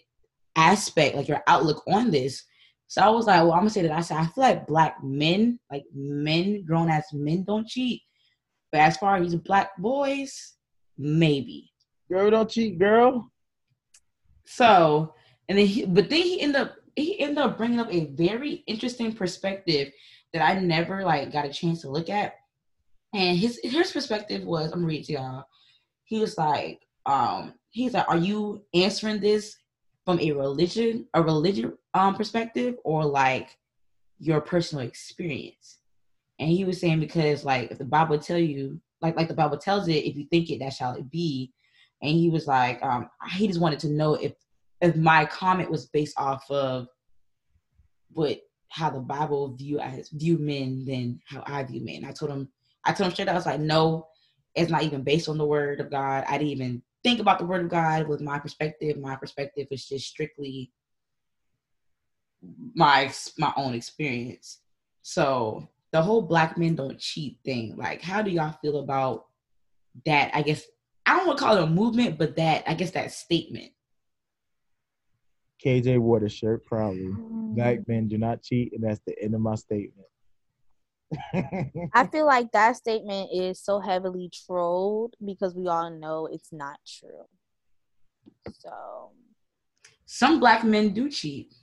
aspect, like your outlook on this? So I was like, well, I'm gonna say that I said I feel like black men, like men, grown as men, don't cheat. But as far as black boys, maybe. Girl, don't cheat, girl. So, and then he, but then he ended up he ended up bringing up a very interesting perspective that I never like got a chance to look at. And his his perspective was, I'm gonna read to y'all. He was like, um, he's like, Are you answering this from a religion, a religion um perspective, or like your personal experience? And he was saying because like if the Bible tell you, like like the Bible tells it, if you think it, that shall it be. And he was like, um, he just wanted to know if if my comment was based off of what how the Bible view as view men than how I view men. I told him, I told him straight. up, I was like, no, it's not even based on the word of God. I didn't even think about the word of God with my perspective. My perspective is just strictly my my own experience. So the whole black men don't cheat thing, like, how do y'all feel about that? I guess I don't want to call it a movement, but that I guess that statement. KJ wore the shirt proudly. Black men do not cheat, and that's the end of my statement. I feel like that statement is so heavily trolled because we all know it's not true. So Some black men do cheat,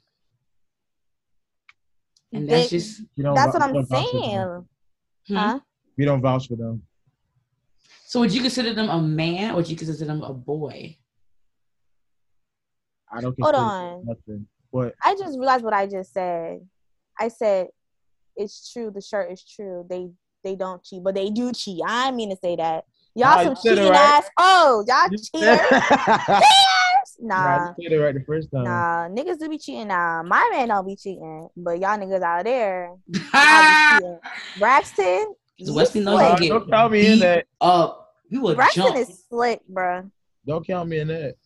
and that's just that's what I'm don't vouch for them. saying. hmm. Huh? We don't vouch for them. So would you consider them a man, or would you consider them a boy? I don't Hold on. nothing. But I just realized what I just said. I said it's true. The shirt is true. They they don't cheat, but they do cheat. I mean to say that. Y'all Nah, some said it cheating right. ass. Oh, y'all You cheaters. said- Nah, Nah, you said it right the first time. nah. Niggas do be cheating. Nah, my man don't be cheating, but y'all niggas out there, y'all be cheating. Braxton, So Wesley knows slick. Nah, get don't count me in that. up. We would Braxton jump, is slick, bruh. Don't count me in that.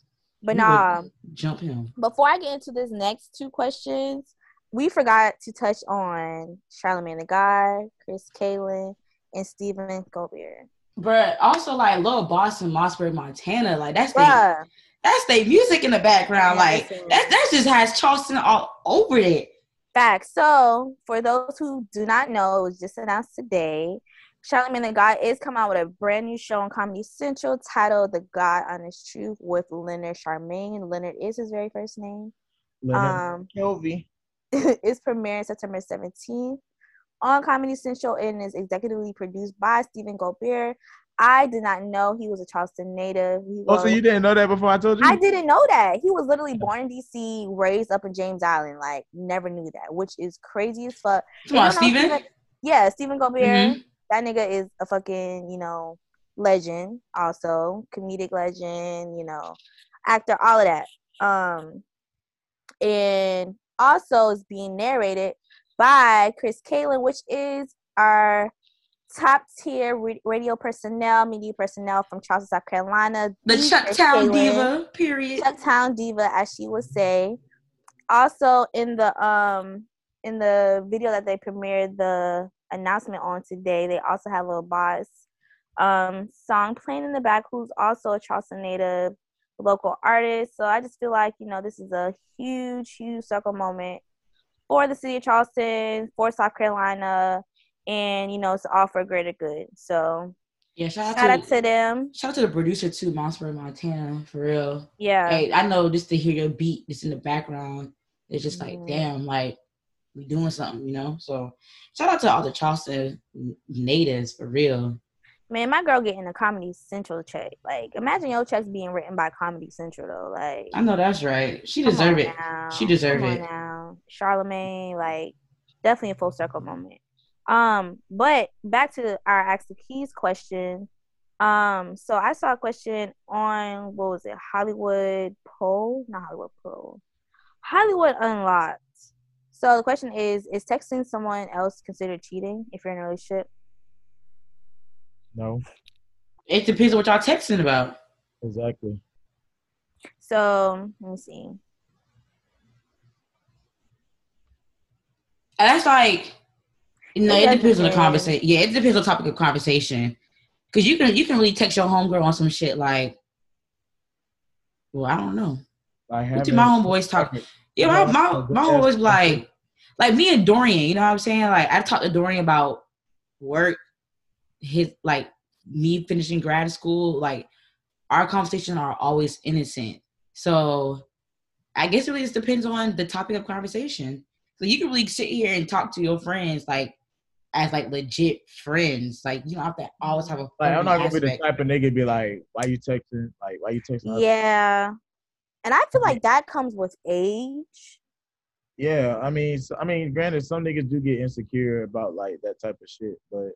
But We would- nah, jump him. before I get into this next two questions, we forgot to touch on Charlamagne the God, Kris Kaylin, and Stephen Colbert. But also like Lil Boston, in Mossburg, Montana, like that's the Bruh, that's they music in the background. Yeah, Like listen. that that just has Charleston all over it. facts. So, for those who do not know, it was just announced today. Charlamagne the God is coming out with a brand new show on Comedy Central titled "The God Honest Truth" with Leonard Charlamagne. Leonard is his very first name. Leonard Um, Kelvy. is premiering September 17th on Comedy Central and is executively produced by Stephen Colbert. I did not know he was a Charleston native. He Oh, so you didn't know that before I told you? I didn't know that. He was literally born in DC, raised up in James Island. Like, never knew that, which is crazy as fuck. Come on, If you Stephen. Yeah, Stephen Colbert. Mhm. That nigga is a fucking, you know, legend, also comedic legend, you know, actor, all of that. Um, and also is being narrated by Kris Kaylin, which is our top tier ra- radio personnel, media personnel from Charleston, South Carolina. The Chucktown Diva, period. Chucktown diva, as she would say. Also in the um in the video that they premiered the announcement on today, they also have Lil Boss um song playing in the back, who's also a Charleston native local artist. So I just feel like you know this is a huge, huge circle moment for the city of Charleston, for South Carolina, and you know it's all for greater good. So Yeah, shout shout out out to to them. shout out to the producer too, Mossburg, Montana, for real. Yeah. Hey, I know just to hear your beat just in the background, it's just like, Mhm. damn, like we doing something, you know. So shout out to all the Charleston natives for real. Man, my girl getting a Comedy Central check. Like, imagine your checks being written by Comedy Central though. Like, I know that's right. She deserve it. now. She deserve it. Now, Charlamagne, like, definitely a full circle moment. Um, but back to our Ask the Keys question. Um, so I saw a question on what was it, Hollywood poll? Not Hollywood poll. Hollywood Unlocked. So the question is: Is texting someone else considered cheating if you're in a relationship? No, It depends on what y'all texting about. exactly. So let me see. That's like, you know, It it, depends on the conversation. Yeah, it depends on the topic of conversation. Cause you can you can really text your homegirl on some shit like, well, I don't know. Like What do having- my homeboys talk? Yeah, my my, my homeboys be like, like me and Dorian. You know what I'm saying? Like I talked to Dorian about work, his like me finishing grad school. Like our conversations are always innocent. So I guess it really just depends on the topic of conversation. So you can really sit here and talk to your friends like as like legit friends. Like you don't have to always have a Like I'm not gonna be the type of nigga be like, why you texting? Like why you texting? us? Yeah. And I feel like that comes with age. Yeah, I mean, so, I mean, granted, some niggas do get insecure about like that type of shit, but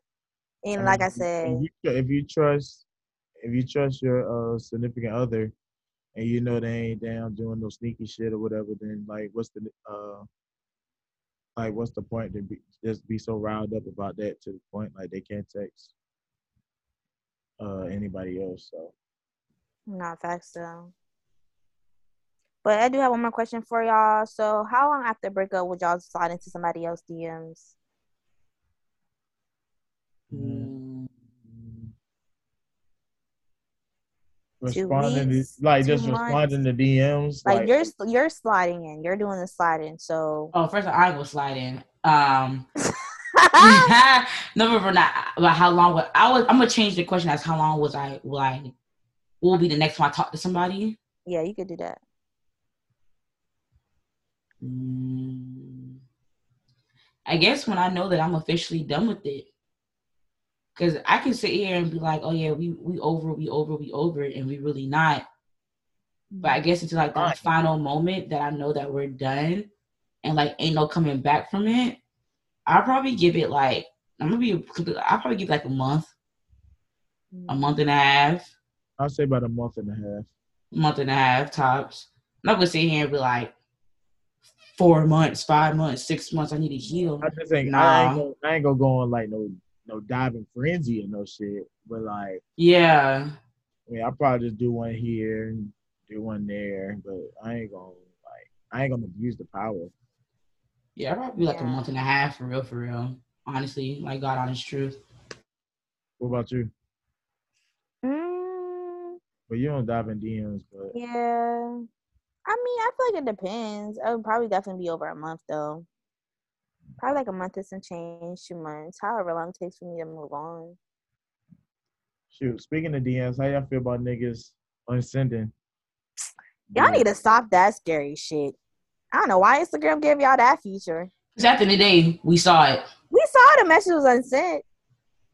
And like I said, if you, if you trust, if you trust your uh, significant other, and you know they ain't down doing no sneaky shit or whatever, then like, what's the uh, like, what's the point to be just be so riled up about that to the point like they can't text uh anybody else? So not facts though. But I do have one more question for y'all. So, how long after breakup would y'all slide into somebody else's DMs? Mm. Responding to, weeks, like just months. responding to DMs, Like, you're you're sliding in, you're doing the sliding. So, Oh, first of all, I ain't gonna slide in. Um, no, but not about how long. Would, I was. I'm gonna change the question as how long was I? Will I? Will be the next time I talk to somebody? yeah, you could do that. Mm, I guess when I know that I'm officially done with it. Cause I can sit here and be like, oh yeah, we we over, we over, we over and we really not. But I guess it's like that Right. final moment that I know that we're done, and like ain't no coming back from it. I'll probably give it like I'm gonna be. I'll probably give it like a month, a month and a half, I'll say about a month and a half. month and a half tops. I'm not gonna sit here and be like four months, five months, six months. I need to heal. I just think I Nah. ain't gonna, I ain't gonna go on like no no diving frenzy or no shit, but like. Yeah. I mean, I'll probably just do one here and do one there, but I ain't gonna like I ain't gonna abuse the power. Yeah, I probably be like a month and a half for real, for real. Honestly, like God honest truth. What about you? Mm, But you don't dive in DMs, but yeah. I mean, I feel like it depends. I would probably definitely be over a month though. Probably like a month and some change, two months, however long it takes for me to move on. shoot. Speaking of DMs, how y'all feel about niggas unsending? Y'all need to stop that scary shit. I don't know why Instagram gave y'all that feature. Because at the end of the day, we saw it. We saw the message was unsent.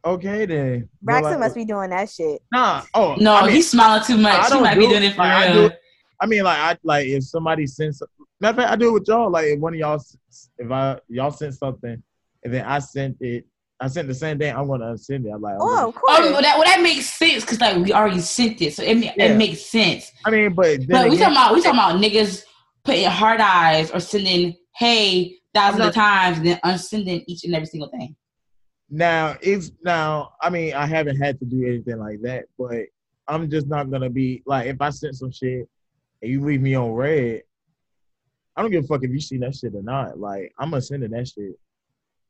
Okay then. But, Braxton like, must be doing that shit. Nah. Oh No, I mean, he's smiling too much. He don't might be doing it for like, I real. do- I mean, like I like if somebody sends. Matter of fact, I do it with y'all. Like if one of y'all, if I y'all sent something, and then I sent it, I sent the same thing. I'm gonna unsend it. I'm like, I'm Oh, gonna- of course. Oh, well, that well, that makes sense because like we already sent it, so it Yeah. it makes sense. I mean, but then But we talking about we talking about niggas putting hard eyes or sending hey thousands I'm of times and then unsending each and every single thing. Now it's now. I mean, I haven't had to do anything like that, but I'm just not gonna be like if I sent some shit and you leave me on red. I don't give a fuck if you see that shit or not. Like I'm gonna send that shit.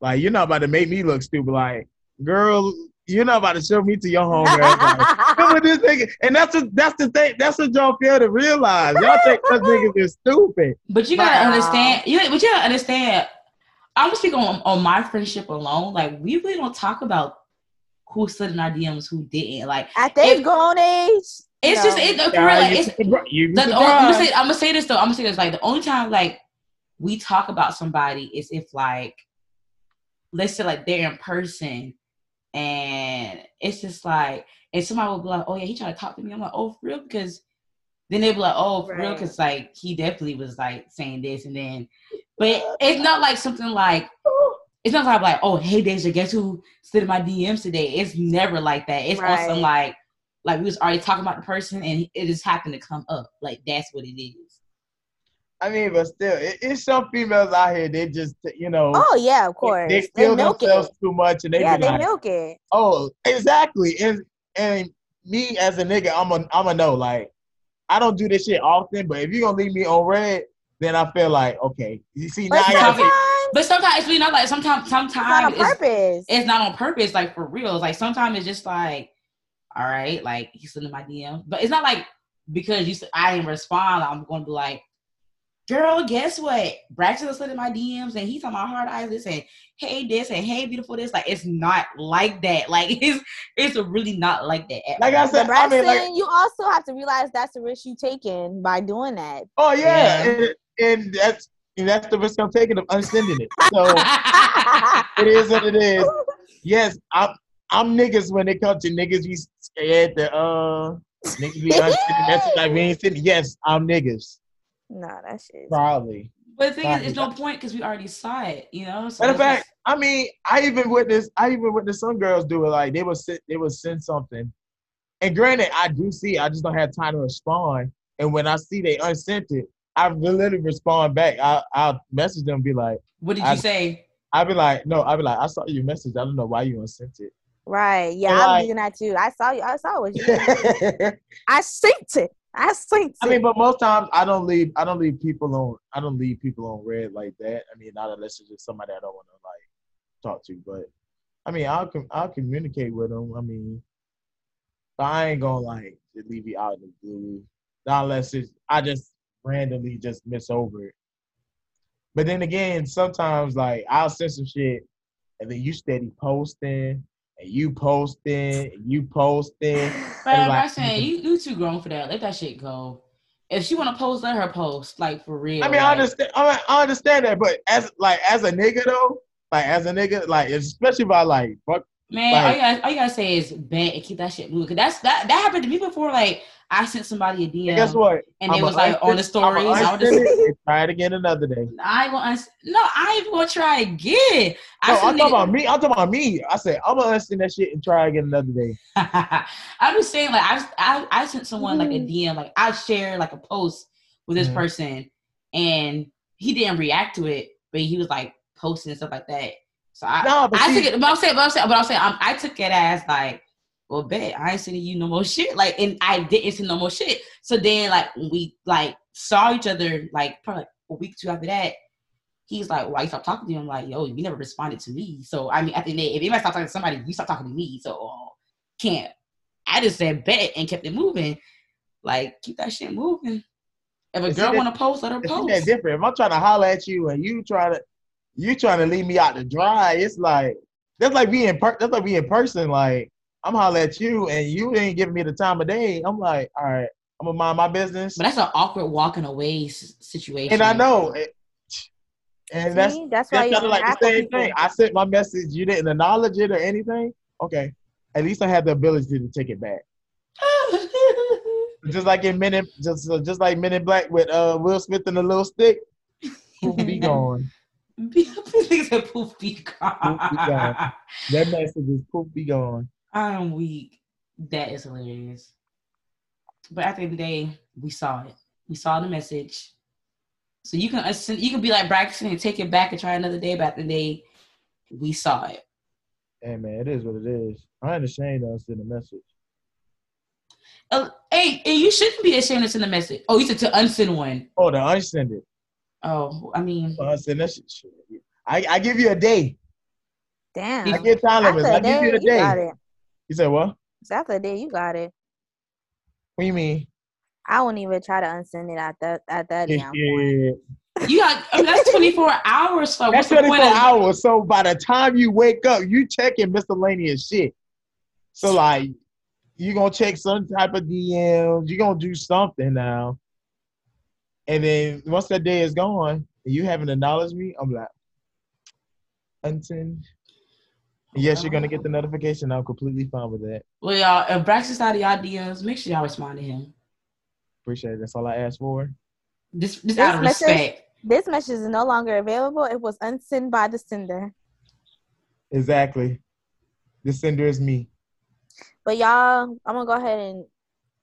Like you're not about to make me look stupid. Like girl, you're not about to show me to your homegirl. Like, Remember this nigga, and that's a, that's the thing. That's what y'all fail to realize. Y'all think us niggas is stupid. But you gotta Wow. understand. Uh, you but you gotta understand. I'm gonna speak on on my friendship alone. Like we really don't talk about who slid in our DMs, who didn't. Like At this If- grown age, it's no. just it, for real, Yeah, like, it's you be the, the only, I'm, gonna say, I'm gonna say this though. I'm gonna say this like the only time like we talk about somebody is if like let's say like they're in person and it's just like and somebody will be like, oh yeah, he tried to talk to me. I'm like, oh for real because then they'll be like, oh for real because like he definitely was like saying this and then, but it's not like something like. It's not like, like, oh, hey, Deja, guess who slid in my DMs today? It's never like that. It's also like, like we was already talking about the person, and it just happened to come up. Like that's what it is. I mean, but still, it, it's some females out here. They just, you know, Oh yeah, of course. they They, feel milk themselves it. too much, and they Yeah, they like, milk it. "Oh, exactly." And and me as a nigga, I'm a I'm a know. Like, I don't do this shit often, but if you're gonna leave me on red, then I feel like okay. You see, now But I gotta sometimes- sometimes But sometimes it's really not like sometimes it's not on sometimes it's, purpose. it's not on purpose. Like for real, It's like sometimes it's just like, all right, like he slid in my DM, but it's not like because you said I didn't respond. I'm going to be like. Girl, guess what? Braxton slid in my DMs and he's on my hard eyes this and hey this and hey beautiful this. Like it's not like that. Like it's it's really not like that. At Like all. I said, But I Braxton, mean, like, you also have to realize that's the risk you taking by doing that. oh yeah, Yeah. And, and that's and that's the risk I'm taking of unsending it. So it is what it is. Yes, I'm I'm niggas when it comes to niggas be scared to uh niggas be unsending message like we ain't sending. Yes, I'm niggas. Nah, that shit. Probably. But the thing is, there's no point because we already saw it, you know. So Matter of fact, just- I mean, I even witnessed I even witnessed some girls do it like they would sit they would send something. And granted, I do see it, I just don't have time to respond. And when I see they unsent it, I literally respond back. I I'll message them and be like, what did I- you say? I'll be like, no, I'll be like, I saw your message. I don't know why you unsent it. Right. Yeah, And I'm like- doing that too. I saw you. I saw it. was you. I synced it. I synced it. I mean, but most times I don't leave. I don't leave people on. I don't leave people on red like that. I mean, not unless it's just somebody I don't want to like talk to. But I mean, I'll I'll communicate with them. I mean, but I ain't gonna like leave you out in the blue. Not unless it's I just randomly just miss over it. But then again, sometimes like I'll send some shit, and then you steady posting, and you posting, and you posting. But And, I'm saying you you too grown for that. Let that shit go. If she want to post, let her post. Like for real. I mean, I understand. I, I understand that, but as like as a nigga though, like as a nigga, like especially if I like fuck. Man, Like- all, you gotta, all you gotta say is bet and keep that shit moving. Cause that's that that happened to me before. Like I sent somebody a DM Guess what? and they I'ma was like on the stories. I'ma I was unsend just, try it again another day. I ain't gonna no, I ain't even gonna try again. I No, sent I'm talking nigga- about me. I'm talking about me. I said I'm gonna unsend that shit and try again another day. I'm just saying, like I, I, I sent someone like a DM, like I shared like a post with this Mhm. person, and he didn't react to it, but he was like posting and stuff like that. So I, No, but I see- took it, but I'm saying, but I'm saying, but I'm saying, I'm, I took it as like, well, bet I ain't sending you no more shit, like, and I didn't send no more shit. So then, like, we like saw each other, like probably like a week or two after that. He's like, why you stop talking to him? I'm like, yo, you never responded to me. So I mean, at the end, of if anybody stop talking to somebody, you stop talking to me. So can't. I just said bet and kept it moving. Like keep that shit moving. If a girl want to post, let her It's that different. If I'm trying to holler at you and you try to you trying to leave me out to dry, it's like that's like being per- that's like being in person. Like I'm holler at you and you ain't giving me the time of day. I'm like, all right, I'm gonna mind my business. But that's an awkward walking away situation. And I know, it- and that's See, that's why that's you kind of like the same people. thing. I sent my message, you didn't acknowledge it or anything. Okay, at least I had the ability to take it back. Just like in Men in just uh, just like Men in Black with uh Will Smith and the little stick, poof be gone. Niggas said poof be gone. Poof be gone. That message is poof be gone. I'm weak. That is hilarious. But at the end of the day, we saw it. We saw the message. So you can assume- you can be like Braxton and take it back and try another day. But at the end of the day, we saw it. Hey man, it is what it is. I ain't ashamed of send a message. Uh, hey, and you shouldn't be ashamed to send a message. Oh, you said to unsend one. Oh, to unsend it. Oh, I mean, To unsend that shit. shit. I, I give you a day. Damn. I get time limits. After I a give day, you a you got day. It. You said what? So After a day, you got it. What do you mean? I won't even try to unsend it at that at that damn point. Yeah. you got I mean, that's 24 hours. So That's what's the point 24 of hours. So by the time you wake up, you checking miscellaneous shit. So like you gonna check some type of DMs, you gonna do something now. And then once that day is gone and you haven't acknowledged me, I'm like, unsend. Yes, you're gonna get the notification. I'm completely fine with that. Well, y'all, if Braxton's out of y'all DMs, make sure y'all respond to him. Appreciate it. That's all I asked for. Just, just This out of message- respect. This message is no longer available. It was unsent by the sender. Exactly. The sender is me. But y'all, I'm gonna go ahead and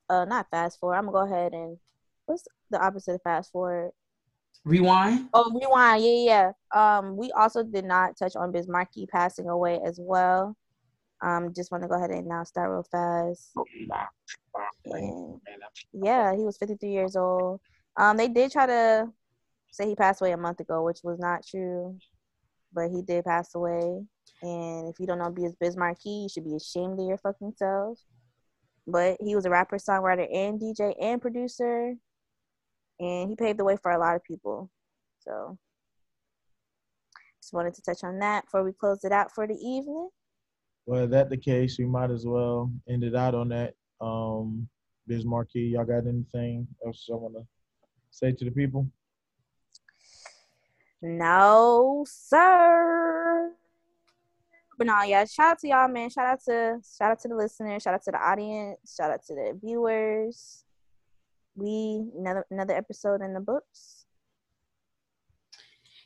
uh not fast forward. I'm gonna go ahead and what's the opposite of fast forward? Rewind. Oh, rewind. Yeah, yeah. Um, we also did not touch on Biz Markie passing away as well. Um, just want to go ahead and announce that real fast. And yeah, he was 53 years old. Um, they did try to say he passed away a month ago, which was not true, but he did pass away. And if you don't know Biz Markie, you should be ashamed of your fucking self. But he was a rapper, songwriter, and DJ and producer, and he paved the way for a lot of people. So, just wanted to touch on that before we close it out for the evening. Well, that the case, we might as well end it out on that. Um, Biz Markie, y'all got anything else y'all want to say to the people? No, sir. but no, yeah, shout out to y'all, man. Shout out to shout out to the listeners, shout out to the audience, shout out to the viewers. We another another episode in the books.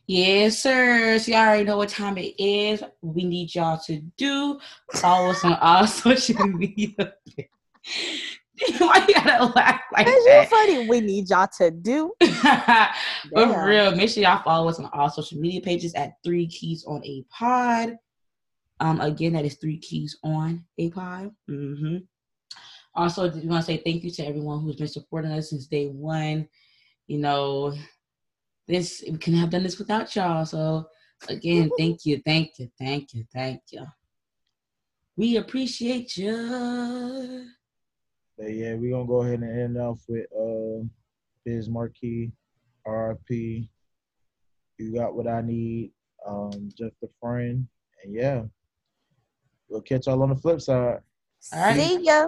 Yes, sir. So y'all already know what time it is. We need y'all to do follow us on all social media. Why you gotta laugh like that? funny. We need y'all to do. but for real, make sure y'all follow us on all social media pages at Three Keys on a Pod. Um, again, that is Three Keys on a Pod. hmm Also, we want to say thank you to everyone who's been supporting us since day one. You know, this we couldn't have done this without y'all. So again, thank you, thank you, thank you, thank you. We appreciate you. But yeah, we're gonna go ahead and end off with uh Biz Markie, RP. You got what I need. Um, just a friend. And yeah. We'll catch y'all on the flip side. All right. See ya.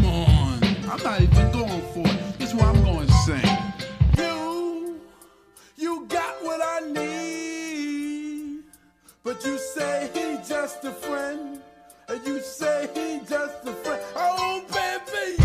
Come on, I'm not even going for it. This is what I'm going to sing. You, you got what I need, but you say he just a friend, and you say he just a friend. Oh, baby.